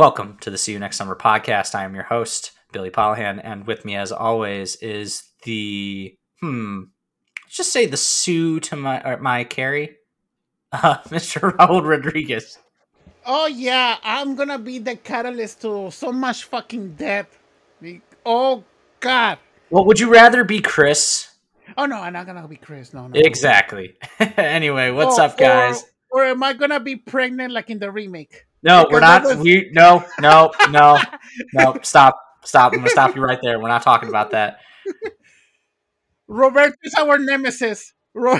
Welcome to the See You Next Summer podcast. I am your host, Billy Polihan, and with me, as always, is the hmm, let's just say the Sue to my or my Carrie, uh, Mr. Raul Rodriguez. Oh yeah, I'm gonna be the catalyst to so much fucking death. Oh god. Well, would you rather be Chris? Oh no, I'm not gonna be Chris. No, no. Exactly. anyway, what's Oh, up, guys? Or, or am I gonna be pregnant like in the remake? No, we're not. We no, no, no, no. Stop, stop. I'm gonna stop you right there. We're not talking about that. Roberto is our nemesis. Ro-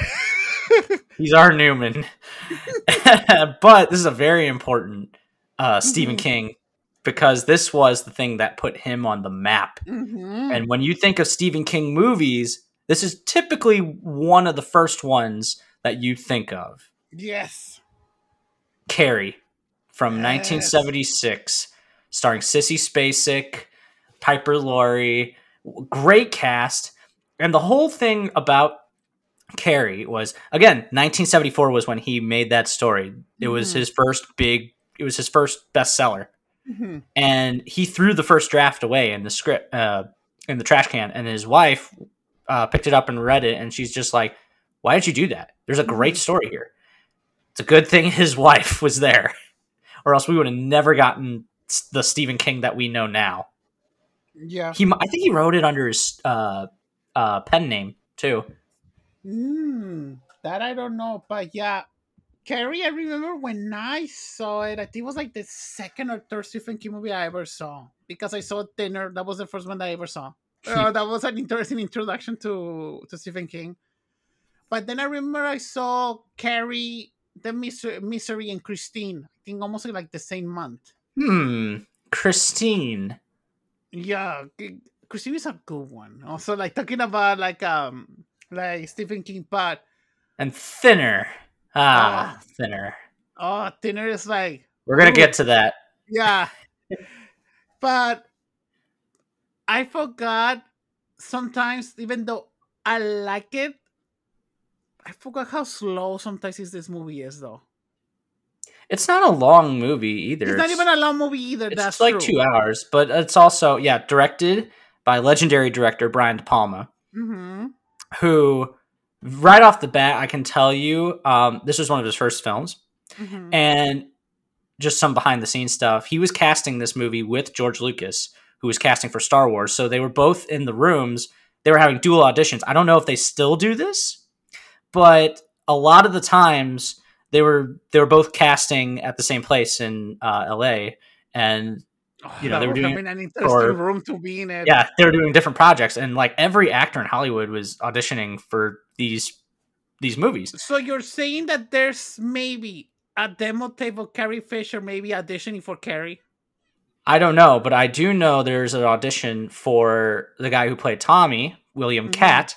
He's our Newman. but this is a very important uh, Stephen Mhm. King because this was the thing that put him on the map. Mhm. And when you think of Stephen King movies, this is typically one of the first ones that you think of. Yes. Carrie from Yes. 1976, starring Sissy Spacek, Piper Laurie, great cast. And the whole thing about Carrie was again 1974 was when he made that story. It was Mhm. his first big. It was his first bestseller, Mhm. and he threw the first draft away in the script uh, in the trash can. And his wife uh, picked it up and read it, and she's just like, "Why did you do that? There's a great Mhm. story here." It's a good thing his wife was there, or else we would have never gotten the Stephen King that we know now. Yeah. He, I think he wrote it under his uh, uh, pen name too. Mm, that I don't know, but yeah. Carrie, I remember when I saw it, I think it was like the second or third Stephen King movie I ever saw. Because I saw Thinner, that was the first one that I ever saw. Uh, that was an interesting introduction to, to Stephen King. But then I remember I saw Carrie, The Misery, Misery and Christine. I almost like the same month. Hmm, Christine. Yeah, Christine is a good one. Also, like talking about like um like Stephen King, but and thinner. Ah, thinner. oh, thinner is like We're gonna Ooh. get to that. Yeah. but I forgot sometimes, even though I like it, I forgot how slow sometimes is this movie is though. It's not a long movie either. It's not even a long movie either. It's that's like true. two hours, but it's also yeah directed by legendary director Brian De Palma, Mm-hmm. who right off the bat I can tell you um, this was one of his first films, Mm-hmm. and just some behind the scenes stuff. He was casting this movie with George Lucas, who was casting for Star Wars. So they were both in the rooms. They were having dual auditions. I don't know if they still do this, but a lot of the times they were they were both casting at the same place in uh, L.A. and you know, they were doing an interesting or- room to be in it. yeah, they were doing different projects. And like every actor in Hollywood was auditioning for these these movies. So you're saying that there's maybe a demo tape of Carrie Fisher maybe auditioning for Carrie? I don't know, but I do know there's an audition for the guy who played Tommy, William Mhm. Katt.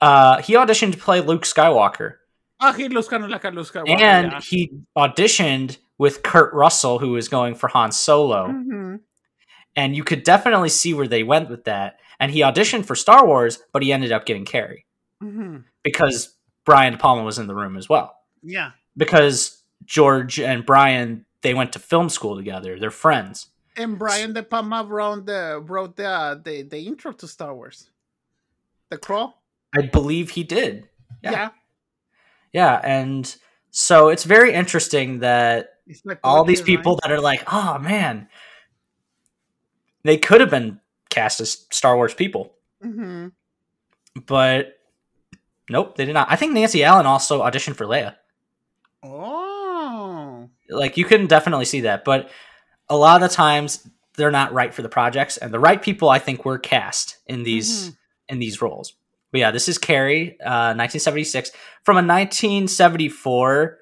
Uh, he auditioned to play Luke Skywalker, Ah, he looks kind of like a Luke Skywalker. and yeah. he auditioned with Kurt Russell, who was going for Han Solo. Mhm. And you could definitely see where they went with that. And he auditioned for Star Wars, but he ended up getting Carrie Mhm. because Brian De Palma was in the room as well. Yeah. Because George and Brian, they went to film school together. They're friends. And Brian De Palma wrote the wrote the uh, the, the intro to Star Wars. The crawl? I believe he did. Yeah. Yeah. Yeah, and so it's very interesting that all these people that are like, "Oh man, they could have been cast as Star Wars people," Mhm. but nope, they did not. I think Nancy Allen also auditioned for Leia. Oh. Like you can definitely see that, but a lot of the times they're not right for the projects, and the right people I think were cast in these Mhm. in these roles. But yeah, this is Carrie, uh, 1976, from a 1974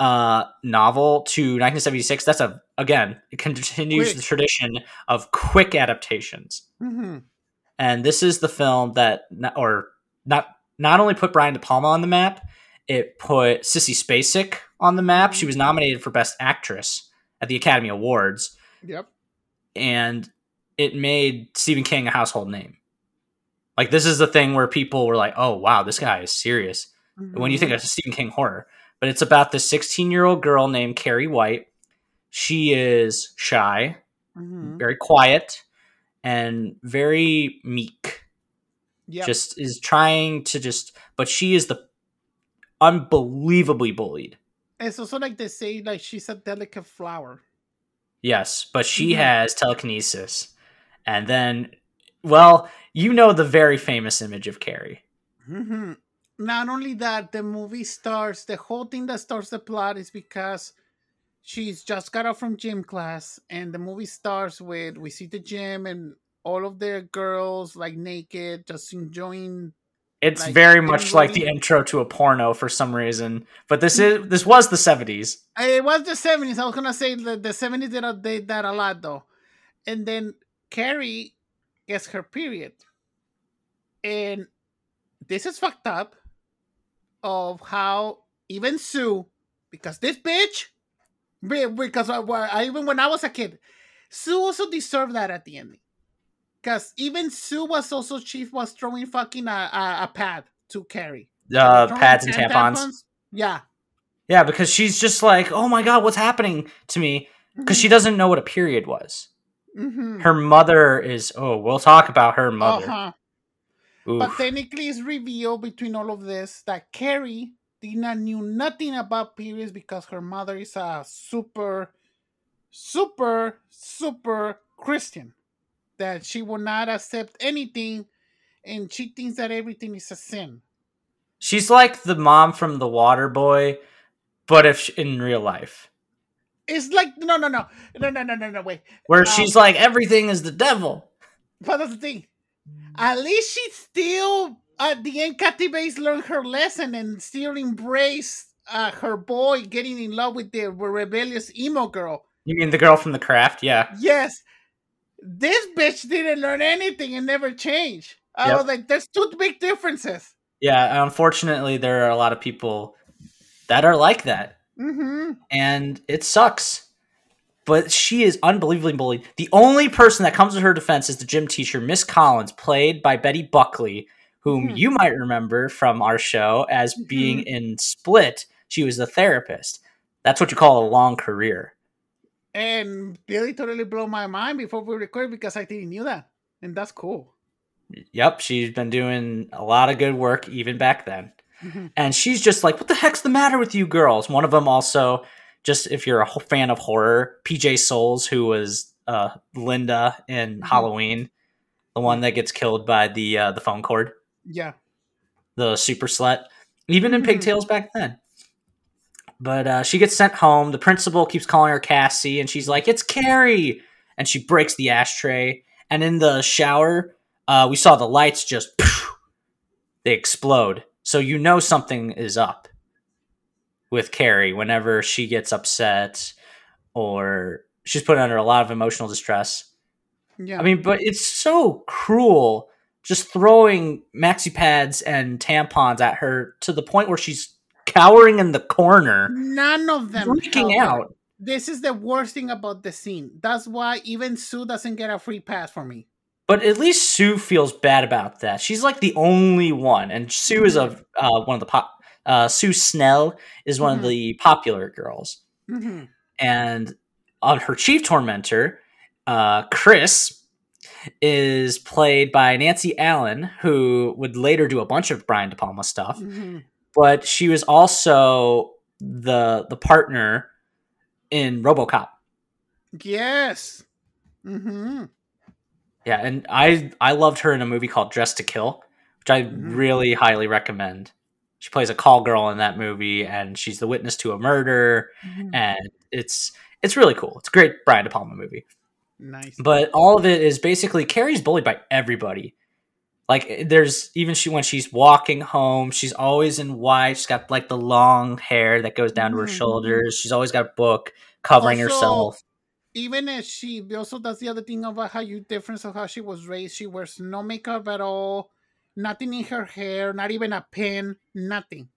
uh, novel to 1976. That's a again, it continues Quick. the tradition of quick adaptations. Mhm. And this is the film that, or not, not only put Brian De Palma on the map, it put Sissy Spacek on the map. She was nominated for Best Actress at the Academy Awards, Yep. and it made Stephen King a household name. Like this is the thing where people were like, "Oh wow, this guy is serious." When you think Mhm. of Stephen King horror, but it's about this 16 year old girl named Carrie White. she is shy, Mhm. very quiet, and very meek. Yep. Just is trying to just, but she is the unbelievably bullied. it's also like they say, like she's a delicate flower. Yes, but she Mhm. has telekinesis. And then, well, you know the very famous image of Carrie. hmm Not only that, the movie starts, the whole thing that starts the plot is because she's just got out from gym class, and the movie starts with we see the gym and all of the girls like naked, just enjoying. It's Like, very much like the intro to a porno for some reason. But this is this was the 70s. It was the 70s. I was gonna say the, the 70s did, did that a lot though. And then Carrie gets her period. And this is fucked up of how even Sue, because this bitch, because I, I, even when I was a kid, Sue also deserved that at the ending. Because even Sue was also, Chief was throwing fucking a, a, a pad to Carrie. Uh, pads and tam- tampons. Yeah. Yeah, because she's just like, oh my god, what's happening to me? Because Mm-hmm. she doesn't know what a period was. Mhm. Her mother is. Oh, we'll talk about her mother. Uh-huh. But technically, it's revealed between all of this that Carrie did not knew nothing about periods because her mother is a super, super, super Christian. That she will not accept anything, and she thinks that everything is a sin. She's like the mom from The Water Boy, but if sh in real life, It's like no, no, no, no, no, no, no, no. Wait, where Um, she's like everything is the devil. but that's the thing. At least she still, at the end, Kathy Bates learned her lesson and still embraced uh, her boy getting in love with the rebellious emo girl. You mean the girl from The Craft? Yeah. Yes, this bitch didn't learn anything and never changed. I Yep. was like, there's two big differences. Yeah, unfortunately, there are a lot of people that are like that, Mm-hmm. and it sucks. But she is unbelievably bullied. The only person that comes to her defense is the gym teacher, Miss Collins, played by Betty Buckley, whom Mhm. you might remember from our show as being in Split. She was the therapist. That's what you call a long career. And Billy totally blew my mind before we recorded because I didn't knew that, and that's cool. Yep, she's been doing a lot of good work even back then. And she's just like, "What the heck's the matter with you girls?" One of them also, just if you're a fan of horror, PJ Soles, who was uh, Linda in Mhm. Halloween, the one that gets killed by the uh, the phone cord, Yeah. the super slut, even in Mhm. pigtails back then. But uh, she gets sent home. The principal keeps calling her Cassie, and she's like, "It's Carrie," and she breaks the ashtray. And in the shower, uh, we saw the lights just they explode. So you know something is up with Carrie whenever she gets upset or she's put under a lot of emotional distress. Yeah. I mean, but it's so cruel just throwing maxi pads and tampons at her to the point where she's cowering in the corner, none of them freaking out. This is the worst thing about the scene. That's why even Sue doesn't get a free pass for me. But at least Sue feels bad about that. She's like the only one, and Sue is a uh, one of the pop. Uh, Sue Snell is one Mhm. of the popular girls, Mm-hmm. and on her chief tormentor, uh, Chris is played by Nancy Allen, who would later do a bunch of Brian De Palma stuff. Mm-hmm. But she was also the the partner in RoboCop. Yes. Mm-hmm. Yeah, and I I loved her in a movie called Dress to Kill, which I Mhm. really highly recommend. She plays a call girl in that movie, and she's the witness to a murder, and it's it's really cool. It's a great Brian De Palma movie. Nice. But all of it is basically Carrie's bullied by everybody. Like there's even she when she's walking home, she's always in white. She's got like the long hair that goes down to her Mhm. shoulders. She's always got a book covering Also, herself. Even as she also does the other thing about how you difference of how she was raised. She wears no makeup at all, nothing in her hair, not even a pin, nothing.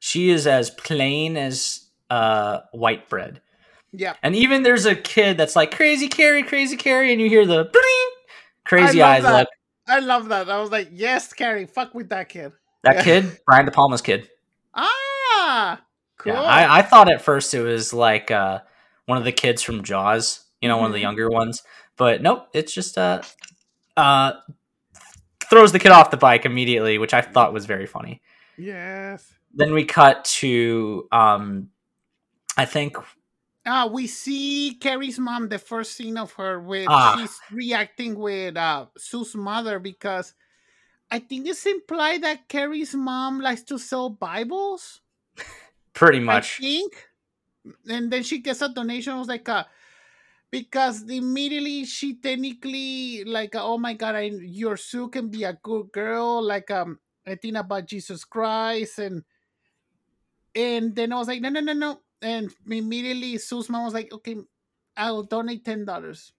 She is as plain as uh, white bread. Yeah. And even there's a kid that's like crazy Carrie, crazy Carrie, and you hear the bling, crazy eyes that. look. I love that. I was like, yes, Carrie, fuck with that kid. That Yeah. kid, Brian De Palma's kid. Ah, cool. Yeah, I, I thought at first it was like uh, one of the kids from Jaws, you know, one of the Mhm. younger ones. But nope, it's just uh uh throws the kid off the bike immediately, which I thought was very funny. Yes. Then we cut to um I think Uh, we see Carrie's mom, the first scene of her with Ah. she's reacting with uh, Sue's mother because I think it's implied that Carrie's mom likes to sell Bibles. pretty much. I think. And then she gets a donation. It was like a because immediately she technically like oh my god, I, your Sue can be a good girl. Like um, I think about Jesus Christ and and then I was like no no no no. And immediately Sue's mom was like okay, I'll donate ten dollars.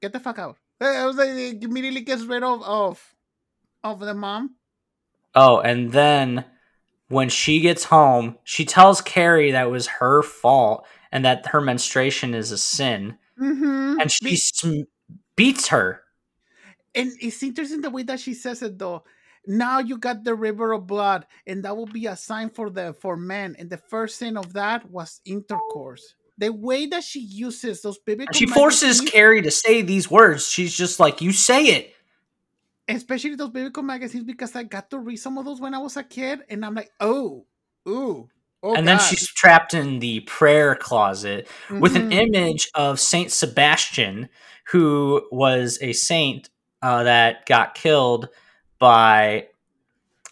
Get the fuck out. I was like immediately gets rid of of of the mom. Oh, and then when she gets home, she tells Carrie that it was her fault and that her menstruation is a sin, Mm-hmm. and she sm- beats her. And it's interesting the way that she says it though. Now you got the river of blood, and that will be a sign for the for men. And the first sin of that was intercourse. The way that she uses those biblical And she forces Carrie to say these words. She's just like, "You say it." Especially those biblical magazines, because I got to read some of those when I was a kid, and I'm like, oh, ooh, oh, and then she's trapped in the prayer closet with an Mhm. image of Saint Sebastian, who was a saint uh, that got killed by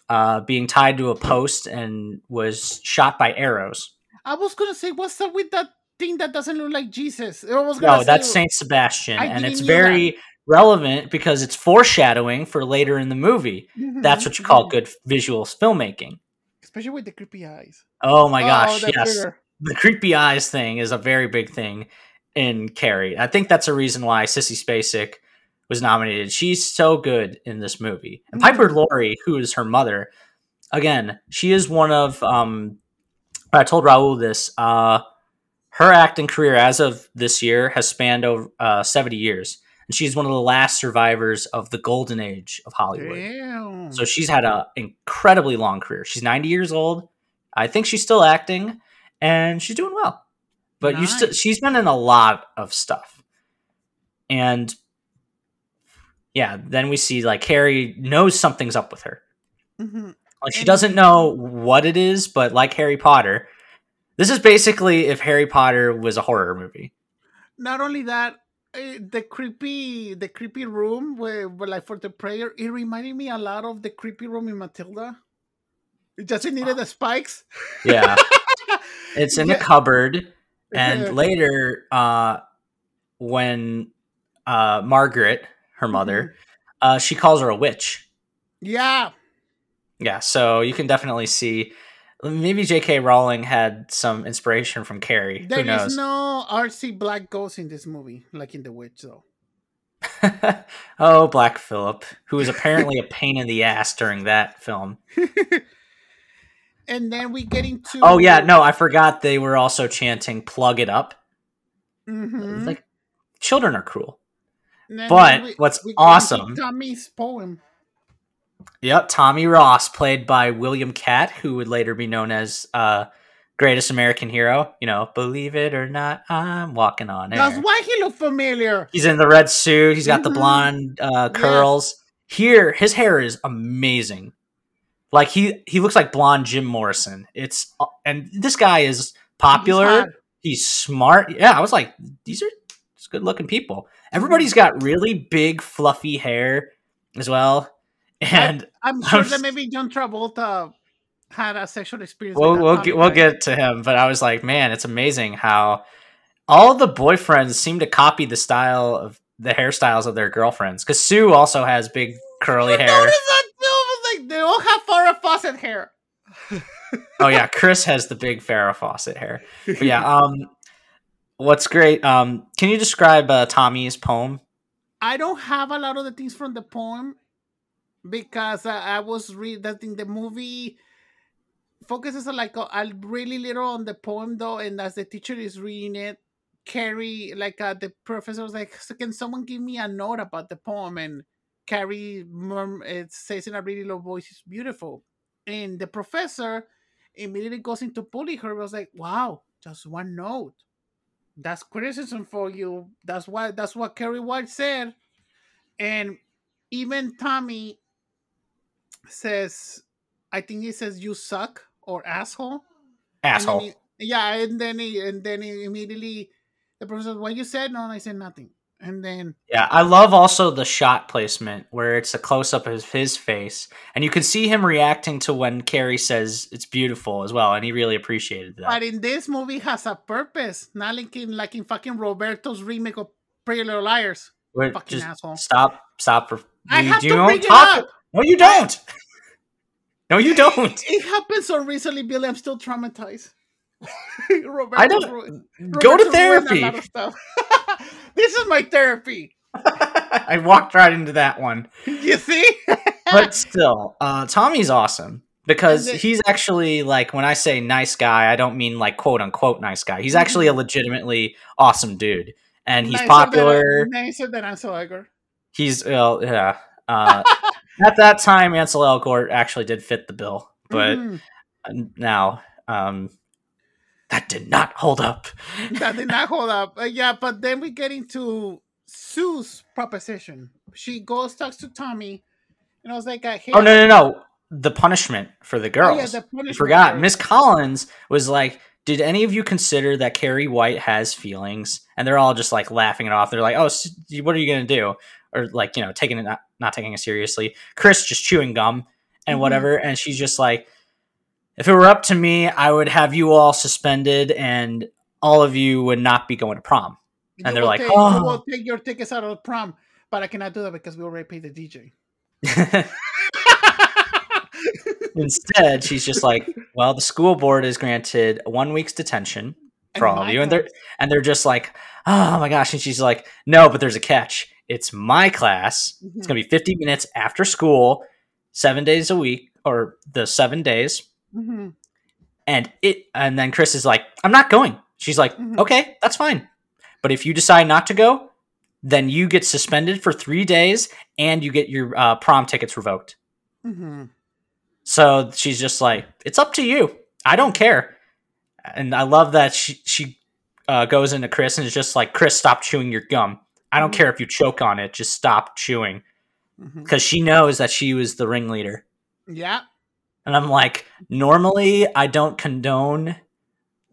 uh, being tied to a post and was shot by arrows. I was gonna say, what's up with that thing that doesn't look like Jesus? I was gonna No, say, that's Saint Sebastian, I and it's very relevant because it's foreshadowing for later in the movie. That's Mhm, what you call mhm. good visual filmmaking. especially with the creepy eyes. Oh my Oh, gosh, the yes. the creepy eyes thing is a very big thing in Carrie. I think that's a reason why Sissy Spacek was nominated. She's so good in this movie. And Piper Laurie, who is her mother, again, she is one of um I told Raul this, uh her acting career as of this year has spanned over uh, 70 years. And she's one of the last survivors of the golden age of Hollywood. Damn. So she's had an incredibly long career. She's 90 years old. I think she's still acting and she's doing well. But you still she's been in a lot of stuff. And yeah, then we see like Harry knows something's up with her. Mhm. Like she doesn't know what it is, but like Harry Potter, this is basically if Harry Potter was a horror movie. Not only that, eh, the creepy, the creepy room where, where, like for the prayer, it reminded me a lot of the creepy room in Matilda. It just needed the spikes. Yeah. it's in a Yeah. cupboard. Yeah. and later uh when uh margaret her mother uh she calls her a witch Yeah, yeah so you can definitely see maybe jk rowling had some inspiration from carrie there who knows is no RC black ghost in this movie, like in The Witch, though. oh black phillip who was apparently a pain in the ass during that film And then we get into. oh yeah no i forgot they were also chanting plug it up Mhm. like children are cruel but we- what's we awesome Tommy's poem. Yep, Tommy Ross, played by William Katt, who would later be known as uh, Greatest American Hero. You know, believe it or not, I'm walking on air. That's why he looked familiar. He's in the red suit. He's got the Mhm. blonde uh, curls. Here, his hair is amazing. Like he he looks like blonde Jim Morrison. It's uh, and this guy is popular. He's. He's smart. Yeah, I was like, these are good looking people. Everybody's got really big, fluffy hair as well. And I'm sure I'm that maybe John Travolta had a sexual experience. we'll we'll get, we'll get to him, but I was like, man, it's amazing how all the boyfriends seem to copy the style of the hairstyles of their girlfriends. Because Sue also has big curly You hair. that too? Like they all have Farrah Fawcett hair. oh yeah, Chris has the big Farrah Fawcett hair. But yeah, um, what's great? Um, can you describe uh, Tommy's poem? I don't have a lot of the things from the poem because I, I was reading that in the movie focuses on like a, a really little on the poem though, and as the teacher is reading it, Carrie like uh, the professor was like, so "Can someone give me a note about the poem?" And Carrie murm- it says in a really low voice, "It's beautiful," and the professor immediately goes into bully her. Was like, "Wow, just one note." that's criticism for you. That's why that's what Carrie White said. And even Tommy says, I think he says you suck or asshole. Asshole. And he, yeah, and then he and then he immediately the professor, what you said? No, and I said nothing. And then Yeah, I love also the shot placement where it's a close up of his face, and you can see him reacting to when Carrie says it's beautiful as well, and he really appreciated that. But in this movie has a purpose, not like in like in fucking Roberto's remake of Pretty Little Liars. We're- fucking asshole. Stop, stop. For, I you- have to you bring it up. No, you don't. no, you don't. It happened so recently, Billy. I'm still traumatized. Roberto's I don't- ruined- Go to Roberto therapy. lot of stuff. this is my therapy. I walked right into that one. You see? but still, uh, Tommy's awesome because he's actually like when I say nice guy, I don't mean like quote unquote nice guy. He's actually a legitimately awesome dude, and he's Nicer popular. Than, nicer than Ansel Elgort. He's well, yeah. Uh, at that time, Ansel Elgort actually did fit the bill, but Mhm. now um, that did not hold up. that did not hold up. Uh, yeah, but then we get into Sue's proposition. She goes talks to Tommy, and I was like, hey, Oh no, no, no! The punishment for the Oh, girls. yeah, the I punishment forgot. Miss Collins was like, "Did any of you consider that Carrie White has feelings?" And they're all just like laughing it off. They're like, "Oh, what are you gonna do?" Or like, you know, taking it not, not taking it seriously. Chris just chewing gum and Mhm. whatever, and she's just like, "If it were up to me, I would have you all suspended, and all of you would not be going to prom." You and they're like, take, "Oh." you will take your tickets out of the prom, but I cannot do that because we already paid the DJ. Instead, she's just like, "Well, the school board is granted one week's detention for And all of you," and they're and they're just like, "Oh my gosh!" And she's like, "No, but there's a catch. It's my class. It's Mhm. gonna be 50 minutes after school, seven days a week, or the seven days." Mhm. And it, and then Chris is like, "I'm not going." She's like, Mhm. "Okay, that's fine, but if you decide not to go, then you get suspended for three days, and you get your uh, prom tickets revoked." Mhm. So she's just like, "It's up to you. I don't care." And I love that she she uh, goes into Chris and is just like, "Chris, stop chewing your gum. I don't Mhm. care if you choke on it. Just stop chewing." Because she knows that she was the ringleader. Yeah. And I'm like, normally I don't condone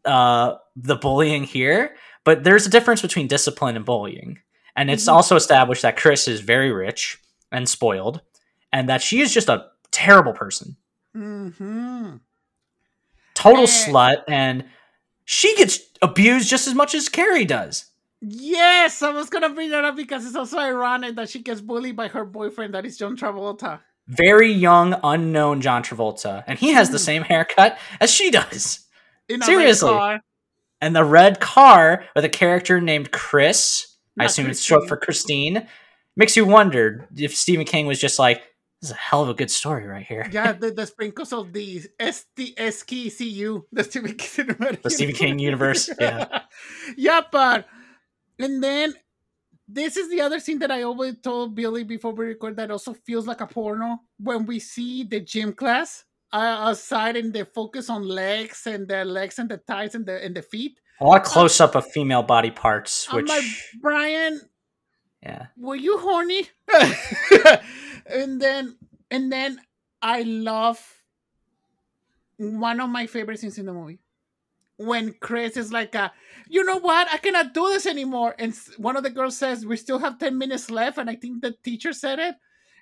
uh, the bullying here, but there's a difference between discipline and bullying. And it's Mhm. also established that Chris is very rich and spoiled, and that she is just a terrible person. Mm-hmm. total Eh. slut and she gets abused just as much as Carrie does. Yes, I was gonna bring that up because it's also ironic that she gets bullied by her boyfriend, that is John Travolta. Very young, unknown John Travolta, and he has the Mhm. same haircut as she does. In Seriously. car. And the red car with a character named Chris, I Not assume it's short for Christine, makes you wonder if Stephen King was just like, "This is a hell of a good story right here." Yeah, the, the sprinkles of the STSKCU, the Stephen King The Stephen King universe, yeah. yeah, but and then this is the other scene that I always told Billy before we record that also feels like a porno when we see the gym class uh, outside and they focus on legs and the legs and the thighs and the and the feet. A lot of close up of female body parts, I'm which like, Brian, yeah, were you horny? and then and then I love one of my favorite scenes in the movie. When Chris is like, uh, you know what? I cannot do this anymore. And one of the girls says, we still have 10 minutes left. And I think the teacher said it.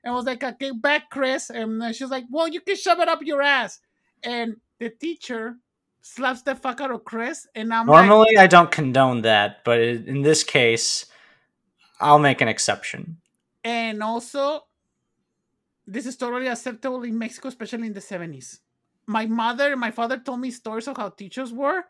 And I was like, okay, back, Chris. And she's like, well, you can shove it up your ass. And the teacher slaps the fuck out of Chris. And I'm like, Normally, I don't condone that, but in this case, I'll make an exception. And also, this is totally acceptable in Mexico, especially in the 70s. My mother and my father told me stories of how teachers were.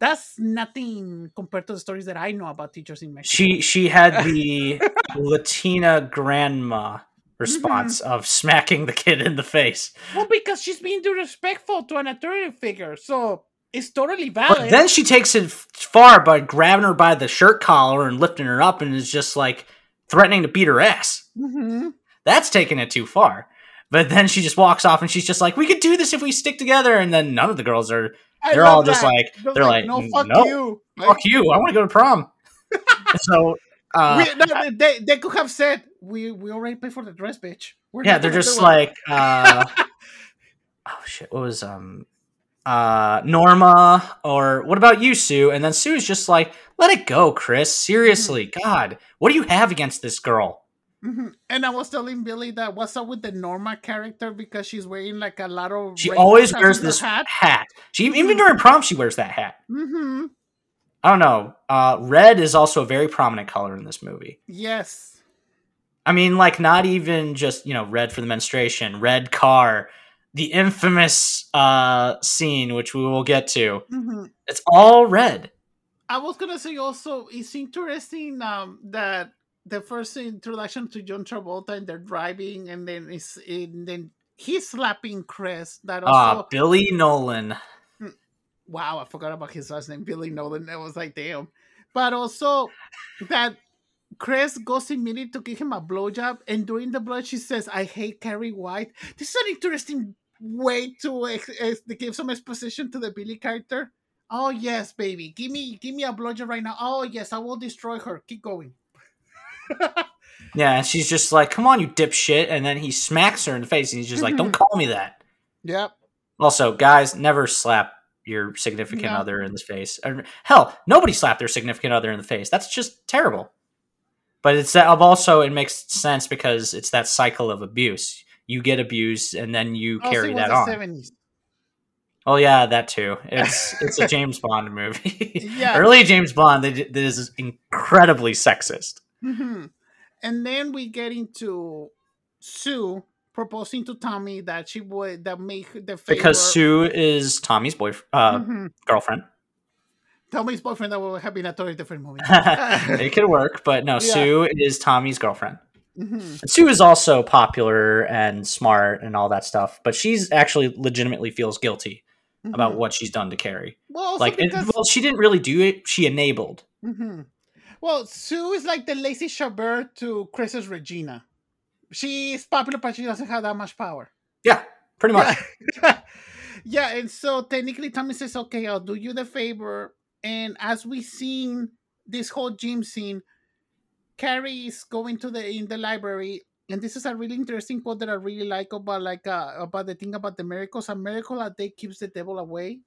That's nothing compared to the stories that I know about teachers in Mexico. She she had the Latina grandma response Mm-hmm. of smacking the kid in the face. well, because she's being disrespectful to an authority figure. So it's totally valid. But then she takes it far by grabbing her by the shirt collar and lifting her up and is just like threatening to beat her ass. Mhm. That's taking it too far. But then she just walks off and she's just like, "We could do this if we stick together." And then none of the girls are, they're all just that. like They're they're like, no, fuck "Nope, you. fuck you. I want to go to prom. so uh, we, no, they, they could have said, we, we already paid for the dress, bitch. We're yeah, they're just like uh, oh shit, what was um uh Norma or what about you, Sue? And then Sue's just like, let it go, Chris. Seriously, Mm-hmm. God, what do you have against this girl? Mhm. And I was telling Billy that what's up with the Norma character because she's wearing like a lot of. She always wears this hat. hat. She even Mhm. during prom she wears that hat. Mm-hmm. I don't know. Uh, red is also a very prominent color in this movie. Yes. I mean, like not even just you know red for the menstruation, red car, the infamous uh, scene which we will get to. hmm It's all red. I was gonna say also it's interesting um, that the first introduction to John Travolta and they're driving and then it's and then he's slapping Chris. That also Ah, Billy Nolan. wow, I forgot about his last name, Billy Nolan. I was like, damn. But also that Chris goes immediately to give him a blowjob, and during the blow, she says, "I hate Carrie White." This is an interesting way to, ex- ex- to give some exposition to the Billy character. Oh yes, baby, give me give me a blowjob right now. Oh yes, I will destroy her. Keep going. Yeah, she's just like, "Come on, you dipshit!" And then he smacks her in the face, and he's just like, "Don't call me that." Yep. Also, guys, never slap your significant No. other in the face. Hell, nobody slapped their significant other in the face. That's just terrible. But it's that also it makes sense because it's that cycle of abuse. You get abused, and then you carry that on. 70s. Oh yeah, that too. It's it's a James Bond movie. Yeah. Early James Bond that is incredibly sexist. Hmm And then we get into Sue proposing to Tommy that she would that make the favor Because Sue is Tommy's boyfriend, uh, Mhm. girlfriend. Tommy's boyfriend that would have been a totally different movie. it could work, but no, Yeah. Sue is Tommy's girlfriend. Mhm. And Sue is also popular and smart and all that stuff, but she's actually legitimately feels guilty about Mhm. what she's done to Carrie. well, like, it, well, she didn't really do it; she enabled. Well, Sue is like the Lacey Chabert to Chris's Regina. She's popular, but she doesn't have that much power. Yeah, pretty much. Yeah. yeah, and so technically Tommy says, Okay, I'll do you the favor. And as we seen this whole gym scene, Carrie is going to the in the library, and this is a really interesting quote that I really like about like uh, about the thing about the miracles. A miracle a day keeps the devil away.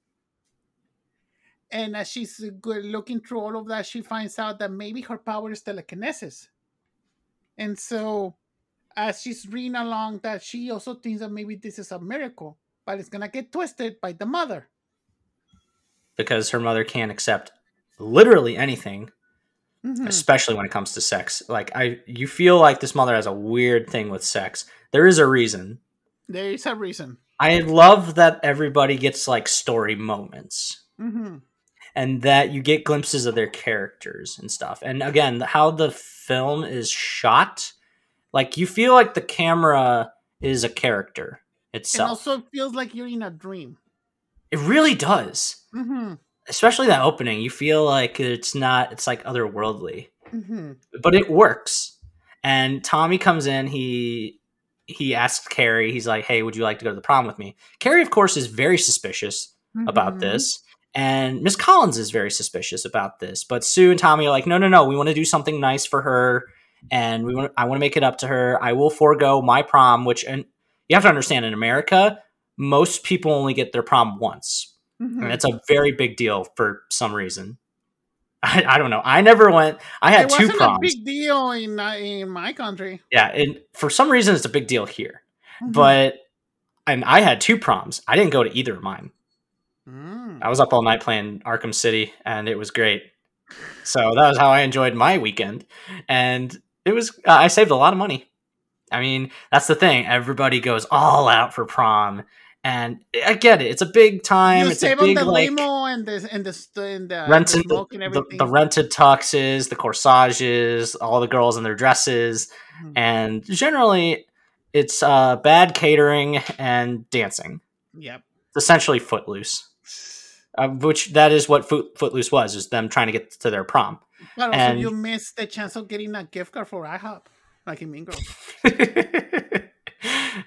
And as she's go- looking through all of that, she finds out that maybe her power is telekinesis. And so, as she's reading along, that she also thinks that maybe this is a miracle, but it's gonna get twisted by the mother. because her mother can't accept literally anything, Mhm. especially when it comes to sex. Like I, you feel like this mother has a weird thing with sex. There is a reason. There is a reason. I love that everybody gets like story moments. hmm and that you get glimpses of their characters and stuff. And again, how the film is shot, like you feel like the camera is a character itself. also, feels like you're in a dream. it really does. hmm Especially that opening, you feel like it's not it's like otherworldly. hmm But it works. And Tommy comes in, he he asks Carrie, he's like, "Hey, would you like to go to the prom with me?" Carrie of course is very suspicious about Mhm. this. And Miss Collins is very suspicious about this. But Sue and Tommy are like, no, no, no, we want to do something nice for her, and we want I want to make it up to her. I will forego my prom, which and you have to understand in America, most people only get their prom once. Mhm. And it's a very big deal for some reason. I, I don't know. I never went. I had it two proms. a big deal in uh, in my country. yeah, and for some reason it's a big deal here. Mhm. But and I had two proms. I didn't go to either of mine. Mm. I was up all night playing Arkham City, and it was great. So that was how I enjoyed my weekend, and it was. Uh, I saved a lot of money. I mean, that's the thing. Everybody goes all out for prom, and I get it. It's a big time. you it's a save on big the like limo and the and the and the, rented the the, and the, everything. the rented tuxes, the corsages, all the girls in their dresses, Mhm. and generally, it's uh, bad catering and dancing. Yep. It's essentially footloose. Uh, which that is what Foot, Footloose was, is them trying to get to their prom. But also, And- you missed the chance of getting a gift card for IHOP, like in Mean Girls.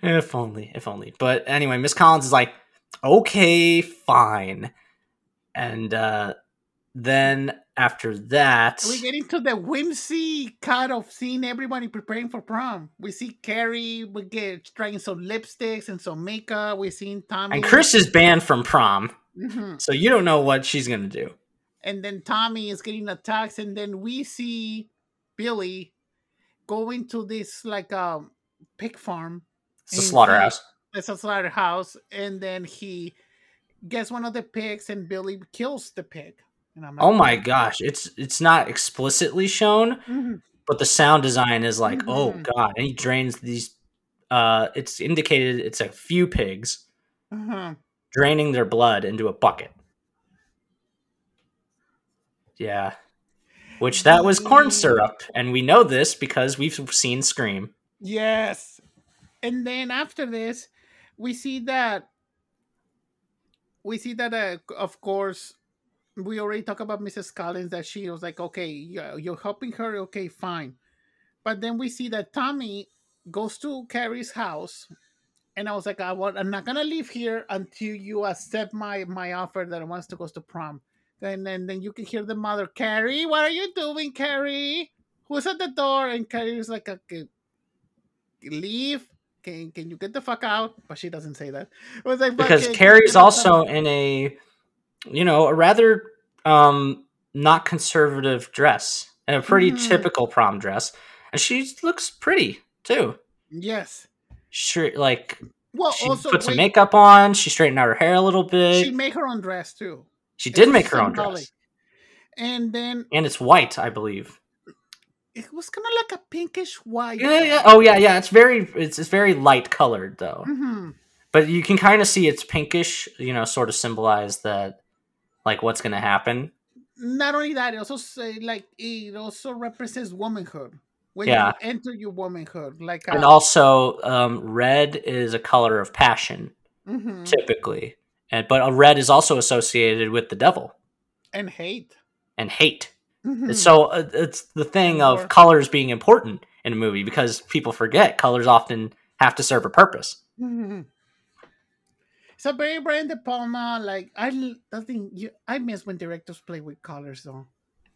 if only, if only. But anyway, Miss Collins is like, okay, fine. and uh, then after that, We get into the whimsy kind of seeing everybody preparing for prom. We see Carrie, we get trying some lipsticks and some makeup. We seen Tommy and Chris is banned from prom, Mhm. so you don't know what she's gonna do. and then Tommy is getting attacked, and then we see Billy going to this like um pig farm. It's a slaughterhouse. he- It's a slaughterhouse, and then he gets one of the pigs, and Billy kills the pig. And I'm like, Oh my gosh, it's it's not explicitly shown, Mhm. but the sound design is like, oh Mhm. god, and he drains these. Uh, it's indicated it's a few pigs Uh-huh. Draining their blood into a bucket. Yeah, which that was corn syrup, and we know this because we've seen Scream. Yes. And then after this, we see that we see that uh, of course we already talked about Mrs. Collins that she was like, okay, you're helping her, okay, fine. But then we see that Tommy goes to Carrie's house, and I was like, I want, I'm not gonna leave here until you accept my my offer that I wants to go to prom. And then then you can hear the mother, Carrie, what are you doing, Carrie? Who's at the door? And Carrie Carrie's like, okay, leave. Can can you get the fuck out? But she doesn't say that. It was like, because can- Carrie's can also in a, you know, a rather um not conservative dress and a pretty Mhm. typical prom dress, and she looks pretty too. Yes. Sure, like Well, she also put some wait, makeup on. She straightened out her hair a little bit. she She, made her own dress too. She did make her own symbolic. dress, And then and it's white, I believe. it was kind of like a pinkish white. Yeah, yeah. Oh, yeah, yeah. It's very, it's, it's very light colored though, hmm but you can kind of see it's pinkish. You know, sort of symbolize that, like what's gonna happen. Not only that, it also say like it also represents womanhood. When Yeah. you enter your womanhood, like And uh, also, um, red is a color of passion. mhm, typically. And but a red is also associated with the devil and hate. and hate. Mhm. So uh, it's the thing of Or- colors being important in a movie because people forget colors often have to serve a purpose. Mhm. So very Brian De Palma, like I, I think you, I miss when directors play with colors though.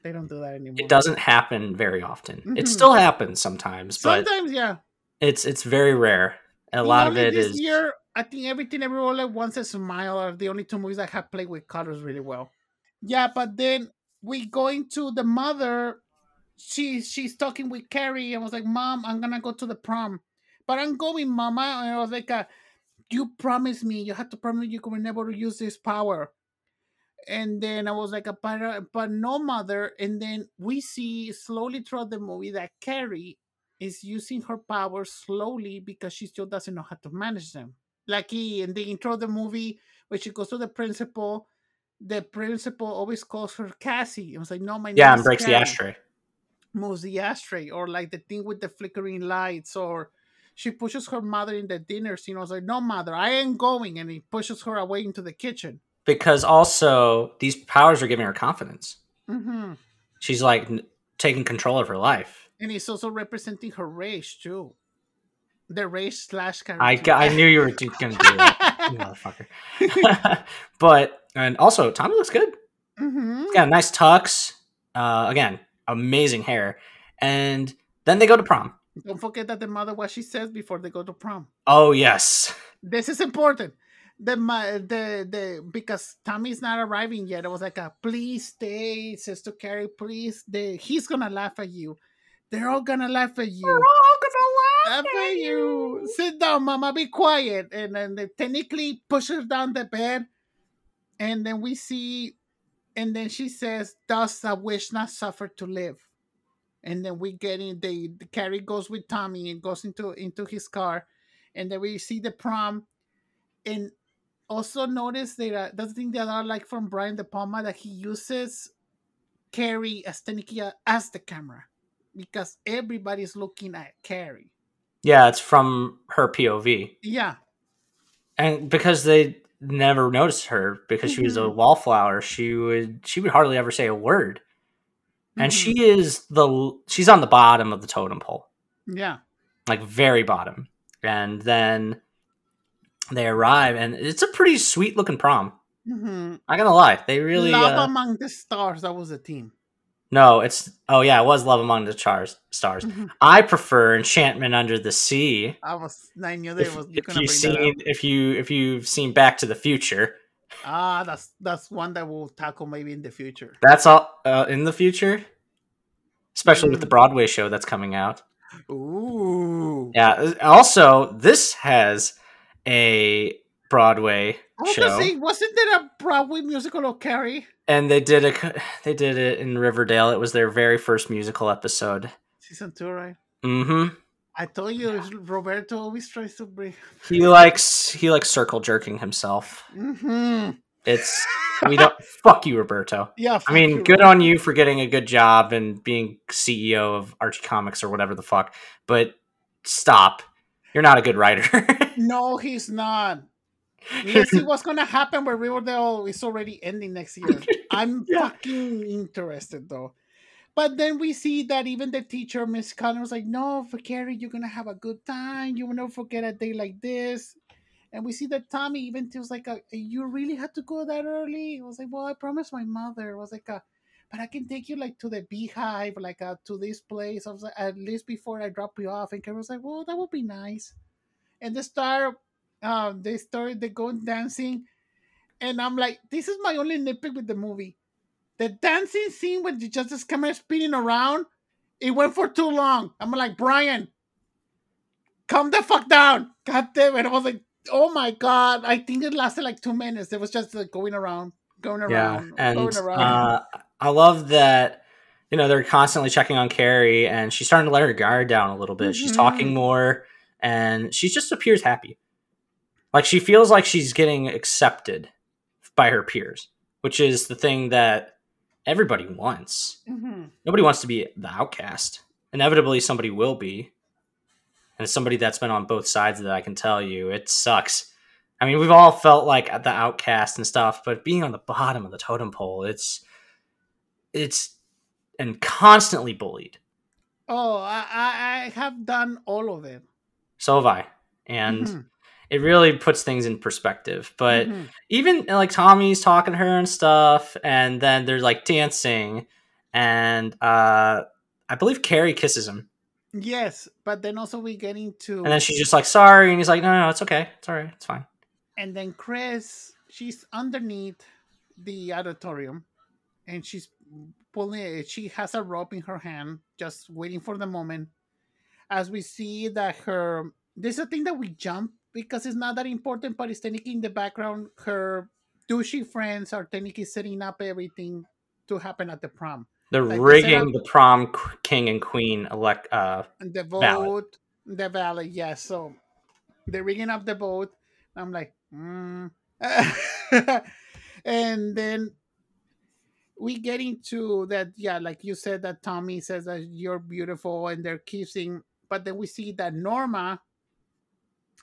They don't do that anymore. It doesn't happen very often. It Mhm. still happens sometimes, but Sometimes, yeah. it's it's very rare. A lot of it this is year. I think everything, everywhere at once, a smile are the only two movies that have played with colors really well. Yeah, but then we going to the mother. She she's talking with Carrie and was like, "Mom, I'm gonna go to the prom, but I'm going, Mama." And I was like, uh, "You promised me. You had to promise you could never use this power." And then I was like, uh, "But but no, mother." And then we see slowly throughout the movie that Carrie is using her powers slowly because she still doesn't know how to manage them. Like he, in the intro of the movie, when she goes to the principal, the principal always calls her Cassie. It was like, no, my name is yeah, and breaks the ashtray. moves the ashtray, or like the thing with the flickering lights, or she pushes her mother in the dinner scene. I was like, no, mother, I ain't going, and he pushes her away into the kitchen. Because also these powers are giving her confidence. hmm She's like n- taking control of her life. And he's also representing her race too, the race slash I, I knew you were gonna do that, motherfucker. but and also Tommy looks good. hmm He's got a nice tux. Uh, again, amazing hair. And then they go to prom. Don't forget that the mother what she says before they go to prom. Oh yes, This is important. The the the because Tommy's not arriving yet. It was like a please stay, says to Carrie, please. They he's gonna laugh at you. They're all gonna laugh at you. We're all gonna laugh at you. Sit down, mama. Be quiet. And then they technically push her down the bed. And then we see, and then she says, "Thus I wish not suffer to live." And then we get in. They the Carrie goes with Tommy and goes into into his car, and then we see the prom. And also notice that uh, that's the thing that I like from Brian De Palma that he uses Carrie as uh, as the camera because everybody's looking at Carrie. yeah, it's from her POV, Yeah. and because they never noticed her because she was a Mhm. wallflower, she would she would hardly ever say a word, and Mhm. she is the she's on the bottom of the totem pole. Yeah. like very bottom. And then they arrive, and it's a pretty sweet looking prom. hmm I gotta lie, they really. Love uh, Among the Stars. That was a team. no, it's oh yeah, it was Love Among the Chars, Stars. Mhm. I prefer Enchantment Under the Sea. I was. I knew that If, was. You if gonna you've seen, if you if you've seen Back to the Future, Ah, that's that's one that we'll tackle maybe in the future. that's all uh, in the future, especially with the Mm. Broadway show that's coming out. Ooh. Yeah. uh, Also, this has a Broadway I show. Say, wasn't it a Broadway musical of Carrie? and they did a they did it in Riverdale. It was their very first musical episode. Season two, right? Mm-hmm. I told you, Roberto always tries to bring. He likes he likes circle jerking himself. Mm-hmm. It's we don't fuck you, Roberto. Yeah. I mean, you, good Roberto. on you for getting a good job and being CEO of Archie Comics or whatever the fuck. But stop. You're not a good writer. No, he's not. Let's see what's gonna happen where Riverdale is already ending next year. I'm Yeah. fucking interested though. But then we see that even the teacher, Miss Cullen, was like, "No, for Carrie, you're gonna have a good time. You will never forget a day like this." And we see that Tommy even feels like, a, "You really had to go that early." It was like, "Well, I promised my mother." It was like, a, "But I can take you like to the beehive, like uh, to this place." I was like, "At least before I drop you off." And Carrie was like, "Well, that would be nice." And they start, um, they started, they go dancing, and I'm like, "This is my only nitpick with the movie." The dancing scene when the just this camera spinning around, it went for too long. I'm like, Brian, calm the fuck down. God damn it. I was like, oh my god. I think it lasted like two minutes. It was just like going around, going yeah, around, and going around. uh, I love that. You know, they're constantly checking on Carrie, and she's starting to let her guard down a little bit. She's Mhm. talking more, and she just appears happy. Like she feels like she's getting accepted by her peers, which is the thing that everybody wants. Mhm. Nobody wants to be the outcast. Inevitably, somebody will be. And as somebody that's been on both sides of that, I can tell you, it sucks. I mean, we've all felt like the outcast and stuff, but being on the bottom of the totem pole, it's it's and constantly bullied. Oh, I, I, have done all of it. So have I. And Mhm. it really puts things in perspective. But Mhm. even like Tommy's talking to her and stuff, and then they're like dancing, and uh I believe Carrie kisses him. yes, but then also we get into And then she's just like, sorry. And he's like, no, no, no, it's okay. It's all right. It's fine. and then Chris, she's underneath the auditorium, and she's pulling. She has a rope in her hand, just waiting for the moment. As we see that her, there's a thing that we jump because it's not that important, but it's technically in the background. Her douchey friends are technically setting up everything to happen at the prom. They're Like, rigging the prom king and queen elect. Uh, the vote, Ballot. the ballot, yes. So they're rigging up the vote. I'm like, mm. and then we get into that, yeah, like you said, that Tommy says that you're beautiful and they're kissing, but then we see that Norma,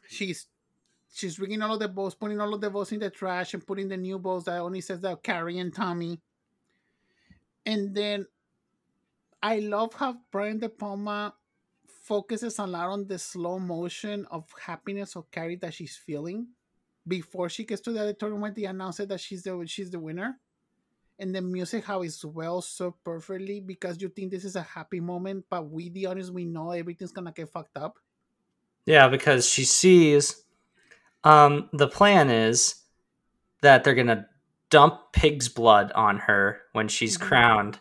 she's she's rigging all of the balls putting all of the balls in the trash and putting the new balls that only says that Carrie and Tommy. And then I love how Brian De Palma focuses a lot on the slow motion of happiness of Carrie that she's feeling before she gets to the auditorium when they announce that she's the she's the winner. And the music how it swells so perfectly because you think this is a happy moment, but we the audience we know everything's gonna get fucked up. yeah, because she sees. Um, the plan is that they're gonna dump pig's blood on her when she's Mhm. crowned,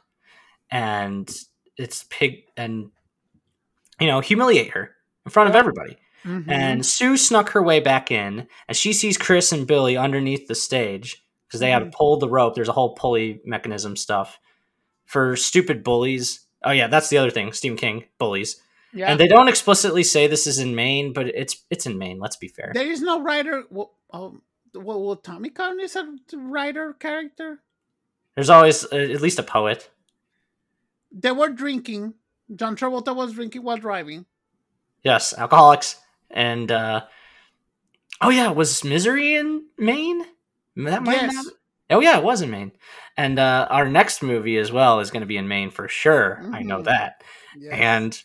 and it's pig and you know humiliate her in front of Yeah. everybody. Mhm. And Sue snuck her way back in, and she sees Chris and Billy underneath the stage because they had Mhm. to pull the rope. There's a whole pulley mechanism stuff for stupid bullies. Oh yeah, that's the other thing. Stephen King bullies, yeah. and they don't explicitly say this is in Maine, but it's it's in Maine. Let's be fair. there is no writer. Well, um, well, well Tommy Khan is a writer character. There's always uh, at least a poet. They were drinking. John Travolta was drinking while driving. Yes, alcoholics, and uh, oh yeah, was Misery in Maine? That might Yes. not- Oh yeah, it was in Maine. And uh, our next movie as well is going to be in Maine for sure. I know Mhm. that. Yes. And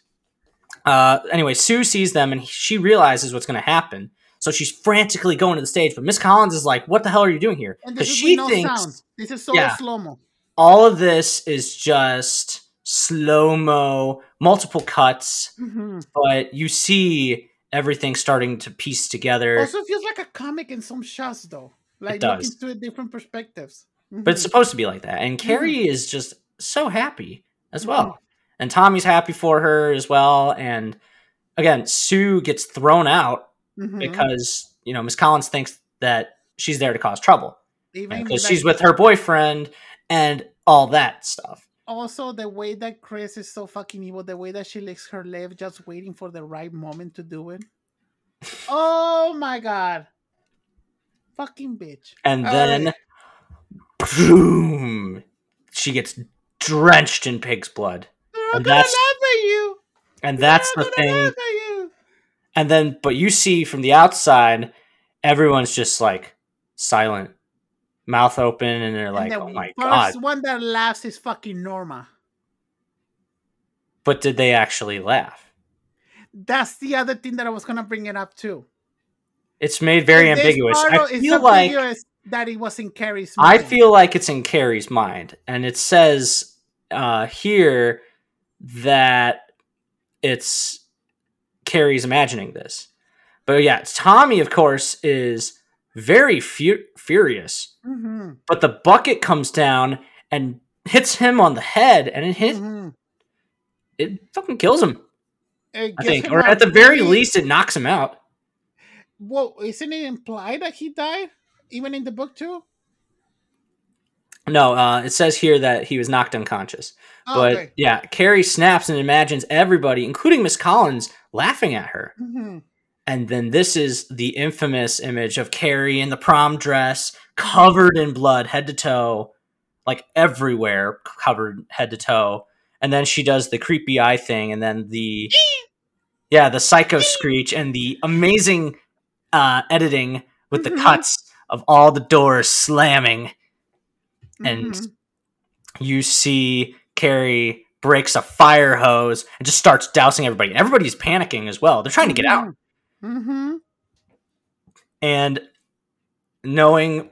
uh, anyway, Sue sees them and she realizes what's going to happen. So she's frantically going to the stage, but Miss Collins is like, "What the hell are you doing here?" Because she no thinks sound. This is so Yeah. slow mo. all of this is just slow mo, multiple cuts, Mm-hmm. but you see everything starting to piece together. Also feels like a comic in some shots though. Like does. looking through different perspectives. but it's supposed to be like that. And Mm-hmm. Carrie is just so happy as well. And Tommy's happy for her as well. And again, Sue gets thrown out Mhm. because, you know, Miss Collins thinks that she's there to cause trouble even because she's with her boyfriend and all that stuff. also the way that Chris is so fucking evil, the way that she licks her lip just waiting for the right moment to do it. oh my god. Fucking bitch. And then, boom, she gets drenched in pig's blood. They're And gonna that's- laugh at you. And that's They're the thing. you. And then, but you see from the outside, everyone's just like silent, mouth open, and they're like, and oh my first God. one that laughs is fucking Norma. But did they actually laugh? That's the other thing that I was gonna bring it up too. It's made very ambiguous. I feel like ambiguous that it was in Carrie's I feel like it's in Carrie's mind, and it says uh, here that it's Carrie's imagining this. But yeah, Tommy, of course, is very fu- furious. Mhm, But the bucket comes down and hits him on the head, and it hit mhm. it fucking kills him. I think, or at the very least, it knocks him out. Well, isn't it implied that he died, even in the book too? No, uh, it says here that he was knocked unconscious. Oh, but okay. yeah, Carrie snaps and imagines everybody, including Miss Collins, laughing at her. Mhm. And then this is the infamous image of Carrie in the prom dress, covered in blood, head to toe, like everywhere, covered head to toe. And then she does the creepy eye thing, and then the yeah, the psycho screech, and the amazing uh, editing with the Mhm. cuts of all the doors slamming, and Mhm. you see Carrie breaks a fire hose and just starts dousing everybody. Everybody's panicking as well. They're trying to get out. Mm-hmm. and knowing